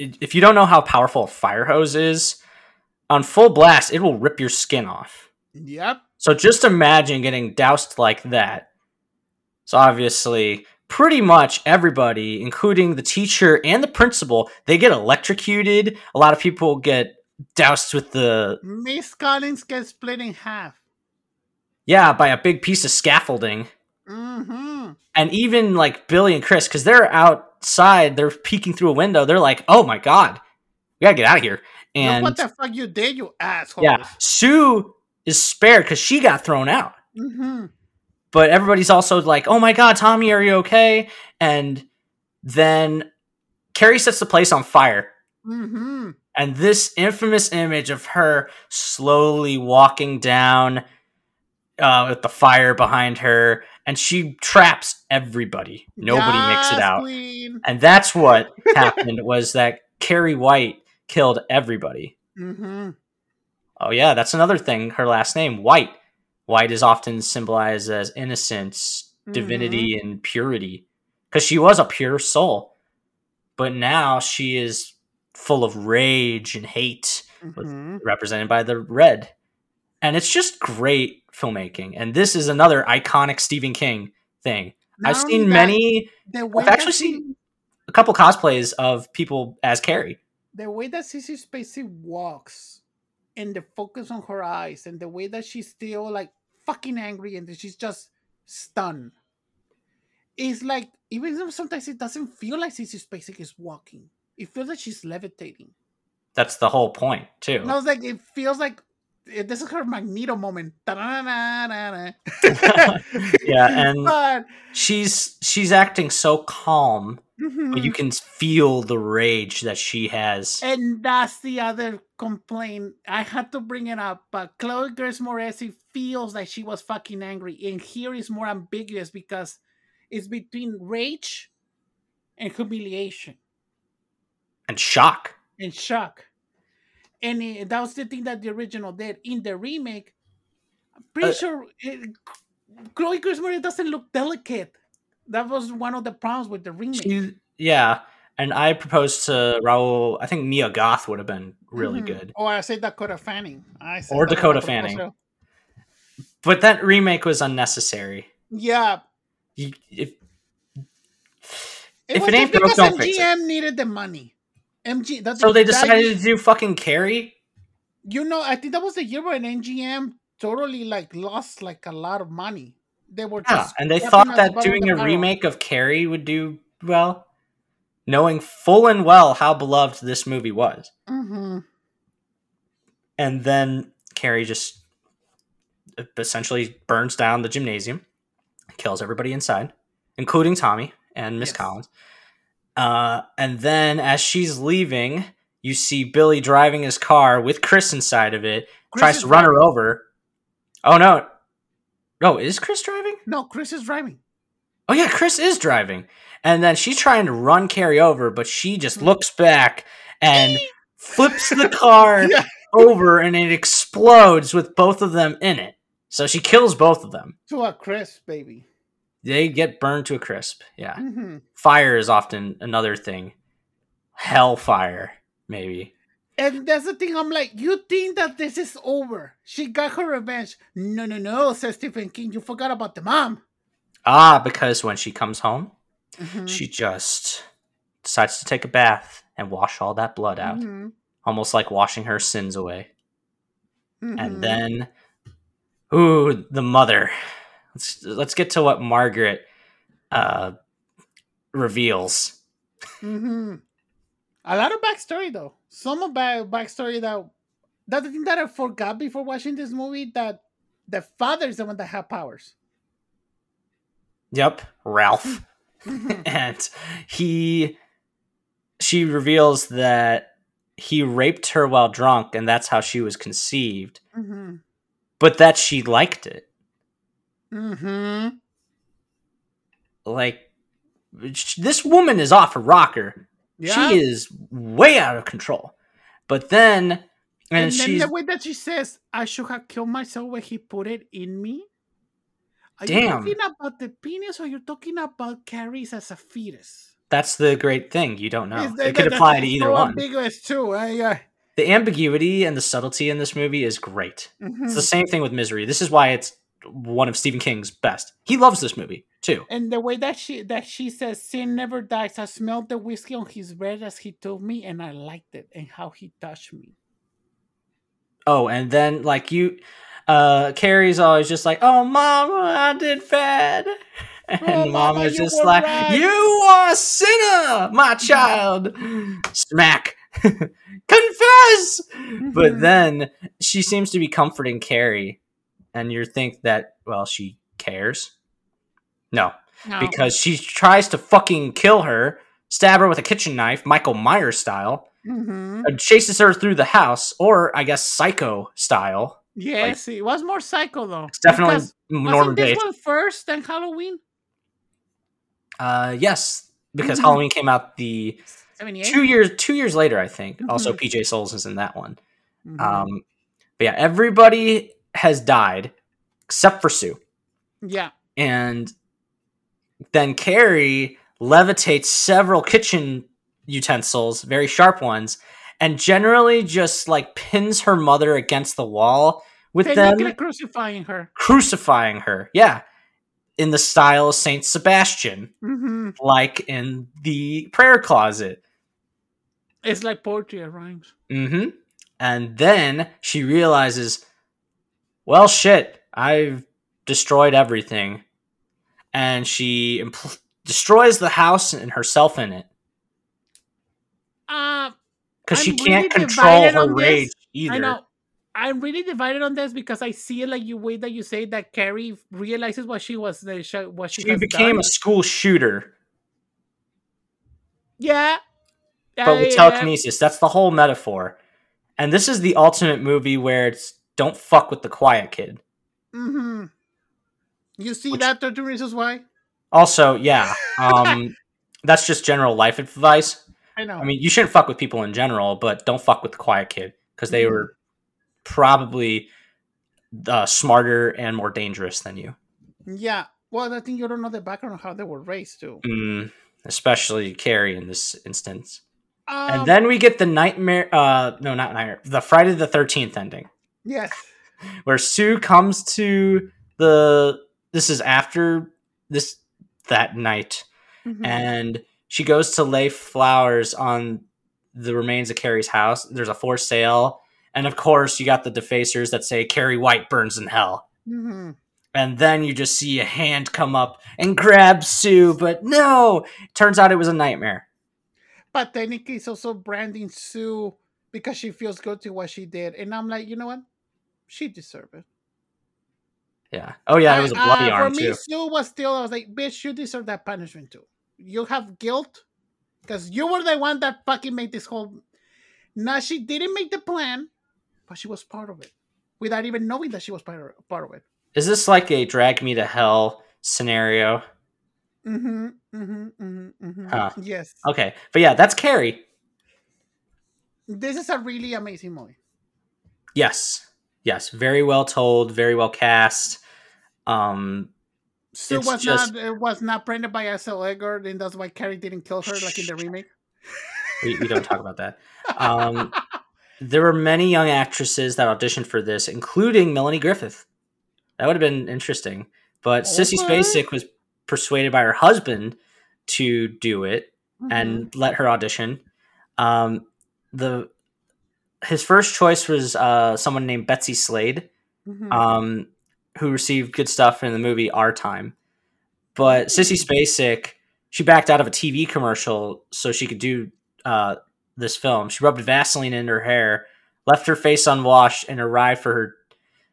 if you don't know how powerful a fire hose is on full blast it will rip your skin off Yep. so just imagine getting doused like that so obviously pretty much everybody including the teacher and the principal they get electrocuted a lot of people get doused with the Miss Collins gets split in half. yeah by a big piece of scaffolding Mm-hmm. and even like Billy and Chris, because they're outside, they're peeking through a window. They're like, "Oh my god, we gotta get out of here!" And what the fuck you did, you asshole? yeah, Sue is spared because she got thrown out. Mm-hmm. But everybody's also like, "Oh my god, Tommy, are you okay?" And then Carrie sets the place on fire. Mm-hmm. And this infamous image of her slowly walking down uh, with the fire behind her, and she traps everybody. Nobody makes it out. Queen. And that's what happened was that Carrie White killed everybody. Mm-hmm. Oh yeah, that's another thing. Her last name, White. White is often symbolized as innocence, divinity, and purity. Because she was a pure soul. But now she is full of rage and hate, Mm-hmm. represented by the red. And it's just great filmmaking. And this is another iconic Stephen King thing. I've seen that, many I've actually seen a couple cosplays of people as Carrie. the way that Sissy Spacek walks and the focus on her eyes and the way that she's still like fucking angry and that she's just stunned. It's like even though sometimes it doesn't feel like Sissy Spacek is walking. It feels like she's levitating. That's the whole point, too. And I was like, it feels like this is her Magneto moment. Yeah, and- but she's she's acting so calm, mhm. but you can feel the rage that she has. And that's the other complaint. I had to bring it up, but Chloe Grace Moretz feels like she was fucking angry. And here is more ambiguous because it's between rage and humiliation And shock. and shock. And it, that was the thing that the original did. In the remake, I'm pretty Uh, sure it, Chloe Grace Moretz doesn't look delicate. That was one of the problems with the remake. She, yeah, and I proposed to Raul. I think Mia Goth would have been really Mhm. good, Or I say Dakota Fanning. I said Or was Dakota Fanning. proposal. but that remake was unnecessary. Yeah. You, if It If was it ain't broke, because don't fix it. MGM needed the money. MG. That, so, they decided year- to do fucking Carrie. You know, I think that was the year when MGM totally like lost like a lot of money. They were Yeah, just and they thought that doing a remake of Carrie would do well, knowing full and well how beloved this movie was. Mhm. And then Carrie just essentially burns down the gymnasium, kills everybody inside, including Tommy and Miss Yes. Collins. Uh, and then as she's leaving, you see Billy driving his car with Chris inside of it, Chris tries to run her over. Oh no. No, is Chris driving? No, Chris is driving. Oh yeah, Chris is driving. And then she's trying to run Carrie over, but she just looks back and flips the car Yeah. over and it explodes with both of them in it. So she kills both of them. To a crisp, baby. They get burned to a crisp. Yeah. hmm Fire is often another thing. Hellfire, maybe. And that's the thing. I'm like, you think that this is over? She got her revenge. No, no, no, says Stephen King. You forgot about the mom. Ah, because when she comes home, Mhm. she just decides to take a bath and wash all that blood out. Mhm. Almost like washing her sins away. Mhm. and then ooh the mother let's let's get to what margaret uh reveals hmm A lot of backstory though. Some of back backstory that that's the thing that I forgot before watching this movie that the father is the one that had powers. yep ralph and he she reveals that he raped her while drunk and that's how she was conceived Mhm. but that she liked it Mhm. like this woman is off her rocker Yeah. she is way out of control but then and, and then the way that she says, "I should have killed myself when he put it in me." Are you Damn. talking about the penis, or you're talking about Carrie's as a fetus? That's the great thing. You don't know. It could apply to either so one. Ambiguous too. yeah. The ambiguity and the subtlety in this movie is great. Mhm. It's the same thing with Misery. This is why it's one of Stephen King's best. He loves this movie too. And the way that she that she says, "Sin never dies." I smelled the whiskey on his breath as he told me, and I liked it, and how he touched me. Oh, and then like you, uh, Carrie's always just like, "Oh, Mama, I did bad," and Oh, Mama, Mama's you just like, right." "You are a sinner, my child." Smack. Confess. But then she seems to be comforting Carrie, and you think that well, she cares. No, No. because she tries to fucking kill her, stab her with a kitchen knife, Michael Myers style, Mhm. and chases her through the house, or I guess Psycho style. yes, it was more psycho though. It's definitely Because Norman this one first, then Halloween Uh, yes, because Mhm. Halloween came out the two years two years later, I think. Also, Mhm. PJ Soles is in that one. Mm-hmm. Um, but yeah, everybody has died except for Sue. yeah. and then Carrie levitates several kitchen utensils, very sharp ones, and generally just like pins her mother against the wall with Technically them crucifying her. crucifying her. Yeah. In the style of Saint Sebastian, hmm like in the prayer closet. It's like poetry rhymes. hmm And then she realizes, well, shit, I've destroyed everything. And she impl- destroys the house and herself in it Uh, because she can't really control her on this. rage either. I know. I'm really divided on this because I see it like you way that you say that Carrie realizes what she was the sh- what she, She became done. a school shooter, yeah. but with uh, telekinesis. That's the whole metaphor. And this is the ultimate movie where it's don't fuck with the quiet kid. Mm-hmm. You see Which- that? Thirteen Reasons Why. Also, yeah, um, that's just general life advice. I know. I mean, you shouldn't fuck with people in general, but don't fuck with the quiet kid because they Mhm. were probably uh, smarter and more dangerous than you. Yeah. Well, I think you don't know the background of how they were raised too. Mm, especially Carrie in this instance. Um, and then we get the nightmare. Uh, no, not nightmare. The Friday the Thirteenth ending, yes, where Sue comes to the. This is after this that night, Mhm. and she goes to lay flowers on the remains of Carrie's house. There's a for sale, and of course, you got the defacers that say Carrie White burns in hell. Mhm. And then you just see a hand come up and grab Sue, but no, turns out it was a nightmare. but technically, it's also branding Sue because she feels guilty what she did, and I'm like, you know what? She deserved it. Yeah. Oh yeah, it was a bloody uh, arm For me, too. Sue was still. I was like, bitch, you deserve that punishment too. You have guilt because you were the one that fucking made this whole. Now she didn't make the plan, but she was part of it without even knowing that she was part of, part of it. Is this like a drag me to hell scenario? Mm-hmm. Mm-hmm. Mm-hmm. mm-hmm. Huh. Yes. Okay, but yeah, that's Carrie. This is a really amazing movie. Yes, yes, very well told, very well cast. Um, It's was just- not it was not branded by Ansel Elgort, and that's why Carrie didn't kill her like in the remake. we, we don't talk about that. Um, there were many young actresses that auditioned for this, including Melanie Griffith. That would have been interesting, but Sissy. Spacek was persuaded by her husband to do it, Mhm. and let her audition. Um, the his first choice was uh, someone named Betsy Slade, Mhm. um, who received good stuff in the movie Our Time. But Sissy Spacek, she backed out of a TV commercial so she could do uh, this film. She rubbed Vaseline in her hair, left her face unwashed, and arrived for her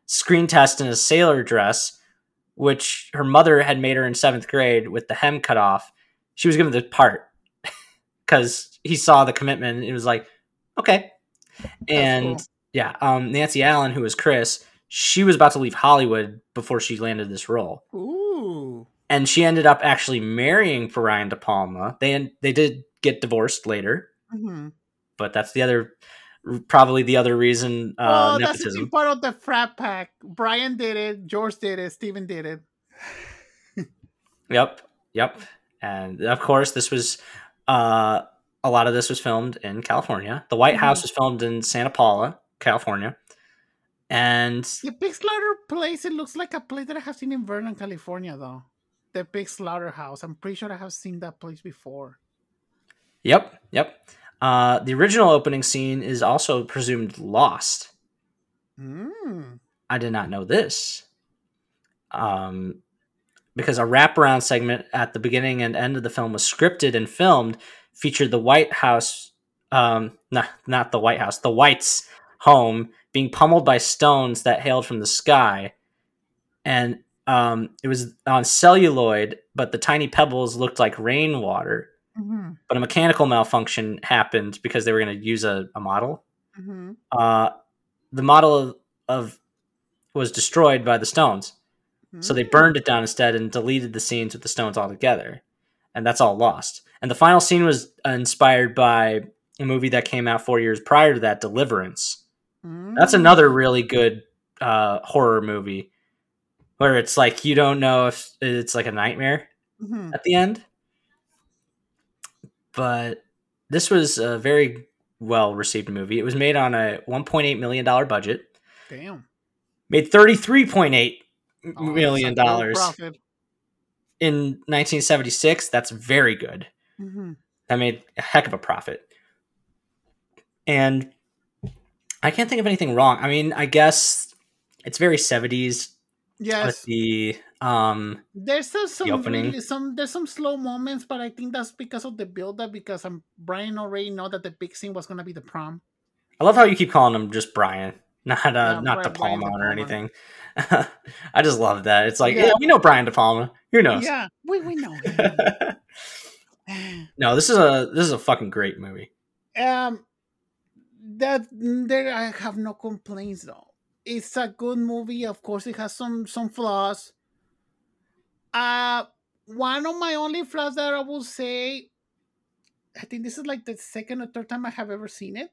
screen test in a sailor dress, which her mother had made her in seventh grade with the hem cut off. She was given the part because he saw the commitment. And it was like, okay. And cool. yeah, um, Nancy Allen, who was Chris, she was about to leave Hollywood before she landed this role, Ooh. and she ended up actually marrying Brian De Palma. They they did get divorced later, hmm but that's the other, probably the other reason. Uh, well, that's the nepotism. part of the frat pack. Brian did it. George did it. Steven did it. Yep, yep, and of course, this was uh, a lot of this was filmed in California. The White Mhm. House was filmed in Santa Paula, California, and The Big Slaughter place. It looks like a place that I have seen in Vernon, California, though. The Big Slaughterhouse. I'm pretty sure I have seen that place before. Yep, yep. Uh, the original opening scene is also presumed lost. Mm. I did not know this. Um, because a wraparound segment at the beginning and end of the film was scripted and filmed, featured the White House, um, not, not the White House, the Whites' home being pummeled by stones that hailed from the sky. And um, it was on celluloid, but the tiny pebbles looked like rainwater. hmm But a mechanical malfunction happened because they were going to use a, a model. hmm Uh, the model of, of was destroyed by the stones. So they burned it down instead and deleted the scenes with the stones altogether. And that's all lost. And the final scene was inspired by a movie that came out four years prior to that, Deliverance. That's another really good uh, horror movie where it's like you don't know if it's like a nightmare hmm at the end. But this was a very well received movie. It was made on a $1.8 million budget, Damn. made $33.8 Oh, million that's a good dollars in 1976 that's very good Mhm. that made a heck of a profit and i can't think of anything wrong i mean i guess it's very 70s with Yes, the um there's some, some opening. really, some there's some slow moments, but I think that's because of the build up. Because I'm Brian already know that the big scene was gonna be the prom. i love how you keep calling him just brian not uh Yeah, not de Brian palma or anything i just love that it's like Yeah. yeah we know brian de palma who knows Yeah, we we know. no this is a this is a fucking great movie um, that there I have no complaints though. It's a good movie. Of course, it has some some flaws. Uh one of my only flaws that I will say, I think this is like the second or third time I have ever seen it.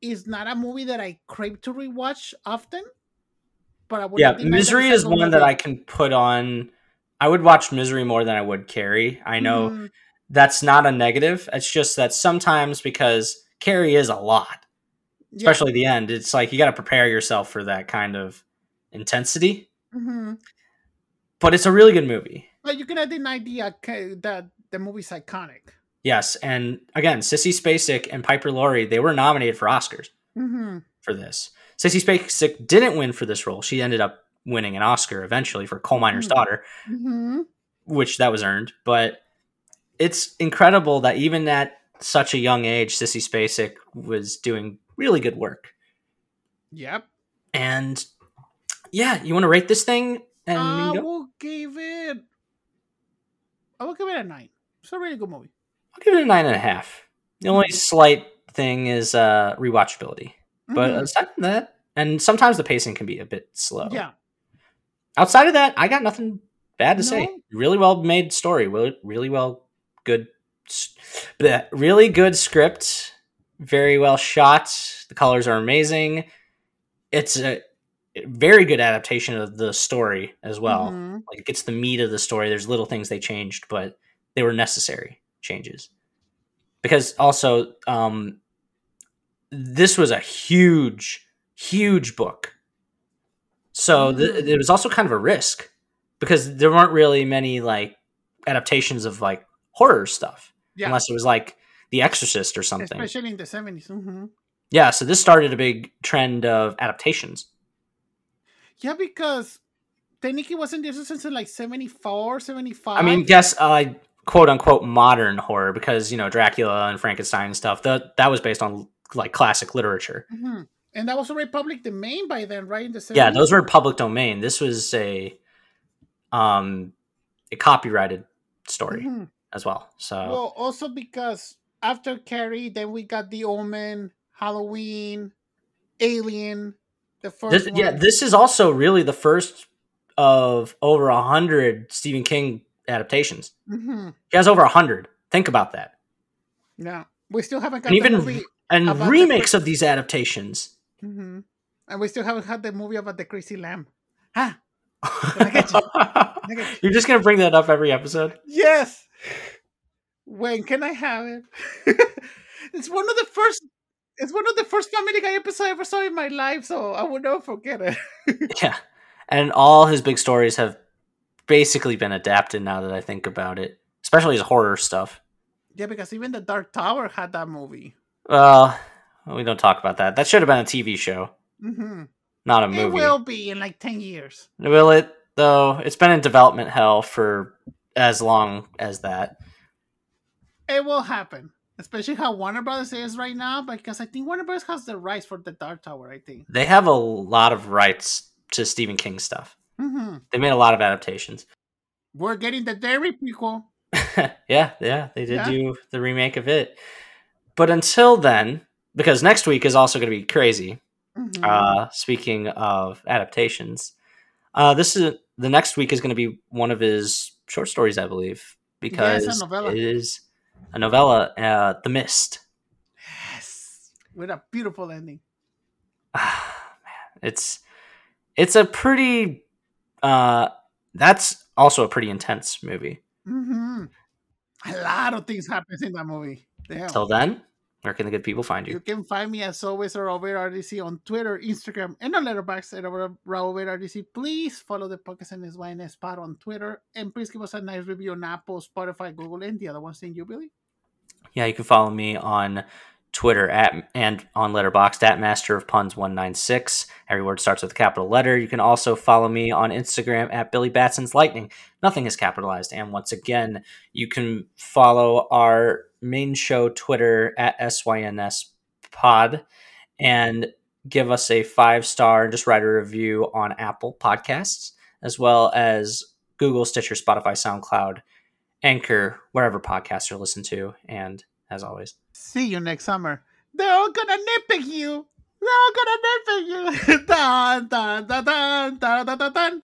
Is not a movie that I crave to rewatch often. But I would yeah not deny that misery is one that i can put on I would watch Misery more than I would Carrie. I know Mhm. That's not a negative. It's just that sometimes because Carrie is a lot, Yeah. especially the end. It's like you got to prepare yourself for that kind of intensity. Mhm. But it's a really good movie. But you cannot deny the uh, that the movie's iconic. Yes, and again, Sissy Spacek and Piper Laurie they were nominated for Oscars Mm-hmm. for this. Sissy Spacek didn't win for this role. She ended up winning an Oscar eventually for Coal Miner's. Daughter, Mm-hmm. which that was earned. But it's incredible that even at such a young age, Sissy Spacek was doing really good work. Yep. And yeah, you want to rate this thing? And we I can go- will give it. I will give it a nine. It's a really good movie. I'll give it a nine and a half. The only slight thing is uh, rewatchability, but Mhm. aside from that, and sometimes the pacing can be a bit slow. yeah. Outside of that, I got nothing bad to say. Really well made story. Really well, good, bleh, really good script. Very well shot. The colors are amazing. It's a very good adaptation of the story as well. Mhm. Like it gets the meat of the story. There's little things they changed, but they were necessary changes. Because also, um, this was a huge, huge book. So th- Mm. it was also kind of a risk because there weren't really many like adaptations of like horror stuff, Yeah. unless it was like The Exorcist or something. Especially in the 70s. hmm yeah, so this started a big trend of adaptations. Yeah, because technically wasn't this since like 74, 75? I mean, guess uh, quote unquote modern horror because you know Dracula and Frankenstein and stuff. That that was based on like classic literature. Mhm. And that was already public domain by then, right? In the 70s? Yeah, those were public domain. This was a um a copyrighted story Mhm. As well. So Well, also because after Carrie, then we got The Omen, Halloween, Alien, the first this, one. yeah, this is also really the first of over a hundred Stephen King adaptations. Mhm. He has over a hundred. Think about that. Yeah. We still haven't got And even and About the remakes of these adaptations. Mhm. And we still haven't had the movie about the crazy lamb. Get you? Get You're just gonna bring that up every episode. yes. When can I have it? it's one of the first. It's one of the first Family Guy episodes I ever saw in my life, so I will never forget it. Yeah. And all his big stories have basically been adapted now that I think about it, especially his horror stuff. yeah, because even the Dark Tower had that movie. Well, we don't talk about that. That should have been a TV show, hmm not a movie. It will be in like ten years. Will it, though? It's been in development hell for as long as that. It will happen, especially how Warner Brothers is right now. Because I think Warner Brothers has the rights for the Dark Tower. I think. They have a lot of rights to Stephen King stuff. hmm They made a lot of adaptations. We're getting the Derry prequel. yeah, yeah, they did Yeah. do the remake of it. But until then, because next week is also going to be crazy. Mhm. Uh, speaking of adaptations, uh, this is the next week is going to be one of his short stories, I believe, because it is a novella, uh, The Mist. yes, with a beautiful ending. Ah, man, it's it's a pretty. Uh, that's also a pretty intense movie. hmm A lot of things happens in that movie. Damn. Till then, where can the good people find You you? can find me as always at Robert RDC on Twitter, Instagram, and on Letterboxd at Robert RDC. Please follow the podcast and YNS spot on Twitter, and please give us a nice review on Apple, Spotify, Google, and the other ones. Thank you, Billy. Yeah, you can follow me on Twitter at and on Letterboxd at Master of Puns one nine six. Every word starts with a capital letter. You can also follow me on Instagram at Billy Batson's Lightning. Nothing is capitalized. And once again, you can follow our main show Twitter at SYNS Pod and give us a five star and just write a review on Apple Podcasts as well as Google, Stitcher, Spotify, SoundCloud, Anchor, wherever podcasts are listened to. And as always, See you next summer. They're all gonna nitpick you. They're all gonna nitpick you. dun, dun, dun, dun, dun, dun, dun.